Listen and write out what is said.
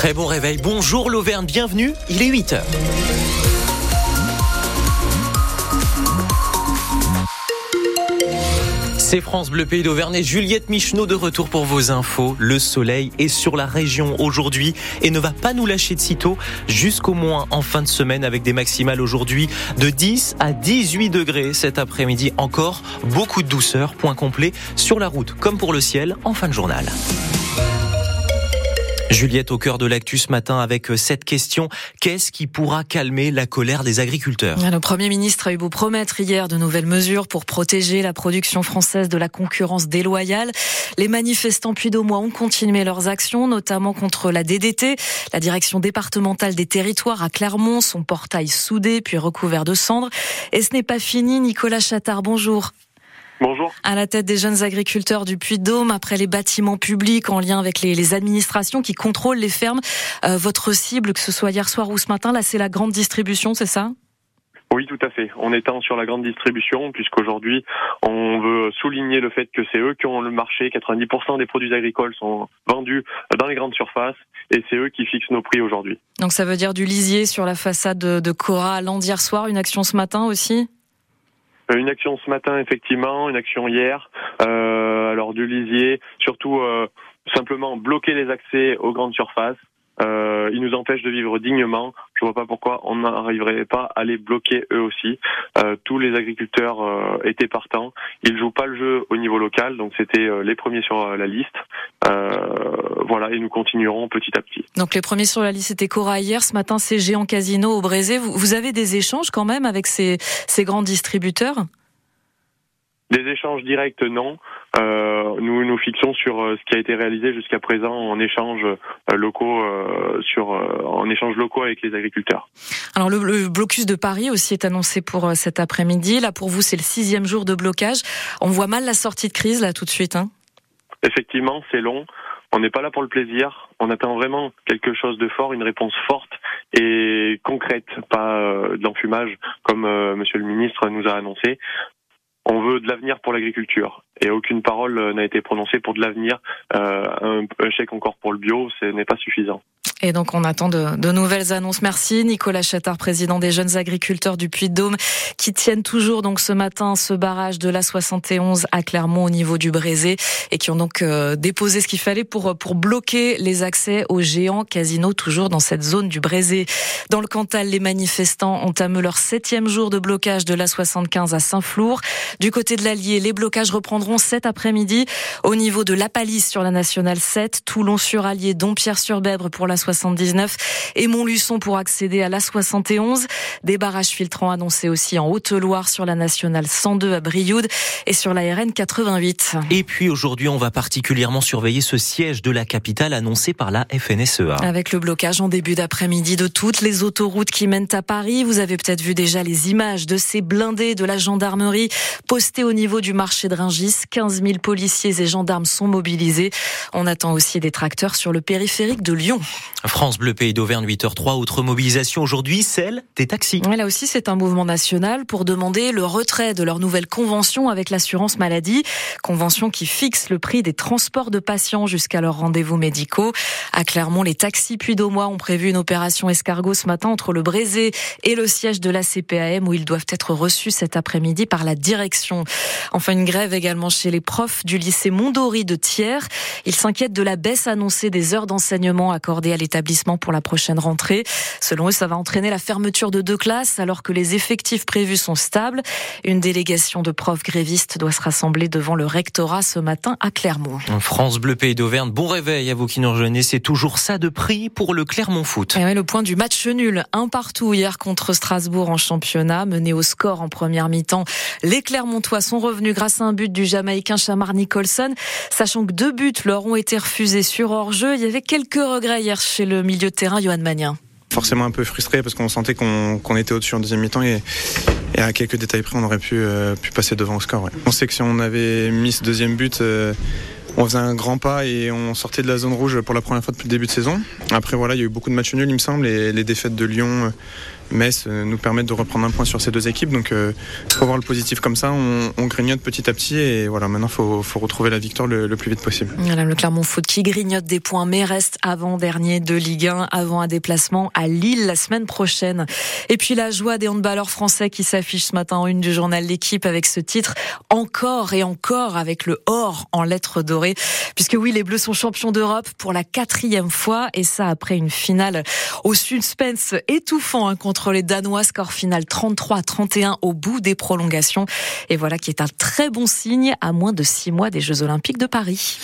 Très bon réveil. Bonjour l'Auvergne, bienvenue. Il est 8 h C'est France Bleu Pays d'Auvergne et Juliette Michneau de retour pour vos infos. Le soleil est sur la région aujourd'hui et ne va pas nous lâcher de sitôt jusqu'au moins en fin de semaine avec des maximales aujourd'hui de 10 à 18 degrés cet après-midi. Encore beaucoup de douceur. Point complet sur la route comme pour le ciel en fin de journal. Juliette au cœur de l'actu ce matin avec euh, cette question. Qu'est-ce qui pourra calmer la colère des agriculteurs? Le Premier ministre a eu beau promettre hier de nouvelles mesures pour protéger la production française de la concurrence déloyale. Les manifestants puis mois ont continué leurs actions, notamment contre la DDT, la direction départementale des territoires à Clermont, son portail soudé puis recouvert de cendres. Et ce n'est pas fini. Nicolas Chattard, bonjour. Bonjour. À la tête des jeunes agriculteurs du Puy-de-Dôme, après les bâtiments publics en lien avec les, administrations qui contrôlent les fermes, euh, votre cible, que ce soit hier soir ou ce matin, là, c'est la grande distribution, c'est ça? Oui, tout à fait. On étend sur la grande distribution, puisqu'aujourd'hui, on veut souligner le fait que c'est eux qui ont le marché. 90% des produits agricoles sont vendus dans les grandes surfaces, et c'est eux qui fixent nos prix aujourd'hui. Donc ça veut dire du lisier sur la façade de, Cora à hier soir, une action ce matin aussi? Une action ce matin, effectivement, une action hier. Euh, alors du lisier, surtout euh, simplement bloquer les accès aux grandes surfaces. Euh, ils nous empêchent de vivre dignement. Je vois pas pourquoi on n'arriverait pas à les bloquer eux aussi. Euh, tous les agriculteurs euh, étaient partants. Ils jouent pas le jeu au niveau local, donc c'était euh, les premiers sur la liste. voilà, et nous continuerons petit à petit. Donc les premiers sur la liste c'était Cora hier. Ce matin, c'est Géant Casino au Brésil. Vous, vous avez des échanges quand même avec ces grands distributeurs? Des échanges directs, non. Euh, nous nous fixons sur euh, ce qui a été réalisé jusqu'à présent en échange euh, locaux sur en échange locaux avec les agriculteurs. Alors le, blocus de Paris aussi est annoncé pour cet après-midi. Là pour vous c'est le sixième jour de blocage. On voit mal la sortie de crise là tout de suite. Hein Effectivement c'est long. On n'est pas là pour le plaisir. On attend vraiment quelque chose de fort, une réponse forte et concrète, pas de l'enfumage comme Monsieur le ministre nous a annoncé. On veut de l'avenir pour l'agriculture et aucune parole euh, n'a été prononcée pour de l'avenir. Euh, un chèque encore pour le bio, ce n'est pas suffisant. Et donc on attend de, de, nouvelles annonces. Merci Nicolas Chattard, président des jeunes agriculteurs du Puy-de-Dôme, qui tiennent toujours donc ce matin ce barrage de la 71 à Clermont au niveau du Brézé et qui ont donc euh, déposé ce qu'il fallait pour pour bloquer les accès aux géants casinos toujours dans cette zone du Brézé. Dans le Cantal, les manifestants entament leur septième jour de blocage de la 75 à Saint-Flour. Du côté de l'Allier, les blocages reprendront cet après-midi au niveau de La Palisse sur la nationale 7, Toulon sur Allier, Dompierre-sur-Bèbre pour la 79 et Montluçon pour accéder à la 71. Des barrages filtrants annoncés aussi en Haute-Loire sur la nationale 102 à Brioude et sur la RN 88. Et puis aujourd'hui, on va particulièrement surveiller ce siège de la capitale annoncé par la FNSEA. Avec le blocage en début d'après-midi de toutes les autoroutes qui mènent à Paris, vous avez peut-être vu déjà les images de ces blindés de la gendarmerie postés au niveau du marché de Ringis. 15 000 policiers et gendarmes sont mobilisés. On attend aussi des tracteurs sur le périphérique de Lyon. France Bleu Pays d'Auvergne 8h03, autre mobilisation aujourd'hui, celle des taxis. là aussi, c'est un mouvement national pour demander le retrait de leur nouvelle convention avec l'assurance maladie, convention qui fixe le prix des transports de patients jusqu'à leurs rendez-vous médicaux. À Clermont, les taxis puis mois ont prévu une opération escargot ce matin entre le Brézé et le siège de la CPAM où ils doivent être reçus cet après-midi par la direction. Enfin, une grève également chez les profs du lycée Mondori de Thiers. Ils s'inquiètent de la baisse annoncée des heures d'enseignement accordées à l'état établissement pour la prochaine rentrée. Selon eux, ça va entraîner la fermeture de deux classes alors que les effectifs prévus sont stables. Une délégation de profs grévistes doit se rassembler devant le rectorat ce matin à Clermont. France Bleu Pays d'Auvergne, bon réveil à vous qui nous rejoignez. C'est toujours ça de prix pour le Clermont Foot. Et le point du match nul, un partout hier contre Strasbourg en championnat, mené au score en première mi-temps. Les Clermontois sont revenus grâce à un but du Jamaïcain Chamar Nicholson, sachant que deux buts leur ont été refusés sur hors-jeu. Il y avait quelques regrets hier chez le milieu de terrain, Johan Magnin forcément un peu frustré parce qu'on sentait qu'on était au-dessus en deuxième mi-temps et, à quelques détails près on aurait pu, euh, passer devant au score. On sait que si on avait mis ce deuxième but euh, on faisait un grand pas et on sortait de la zone rouge pour la première fois depuis le début de saison. Après voilà, il y a eu beaucoup de matchs nuls il me semble et les défaites de Lyon, Metz euh, nous permettent de reprendre un point sur ces deux équipes. Donc, euh, faut voir le positif comme ça. On, grignote petit à petit et voilà, maintenant, il faut, faut, retrouver la victoire le, plus vite possible. Voilà, le Clermont Foot qui grignote des points, mais reste avant-dernier de Ligue 1, avant un déplacement à Lille la semaine prochaine. Et puis, la joie des handballeurs français qui s'affiche ce matin en une du journal L'équipe avec ce titre encore et encore avec le or en lettres Puisque oui, les Bleus sont champions d'Europe pour la quatrième fois et ça après une finale au suspense étouffant hein, contre les Danois. Score final 33-31 au bout des prolongations. Et voilà qui est un très bon signe à moins de six mois des Jeux Olympiques de Paris.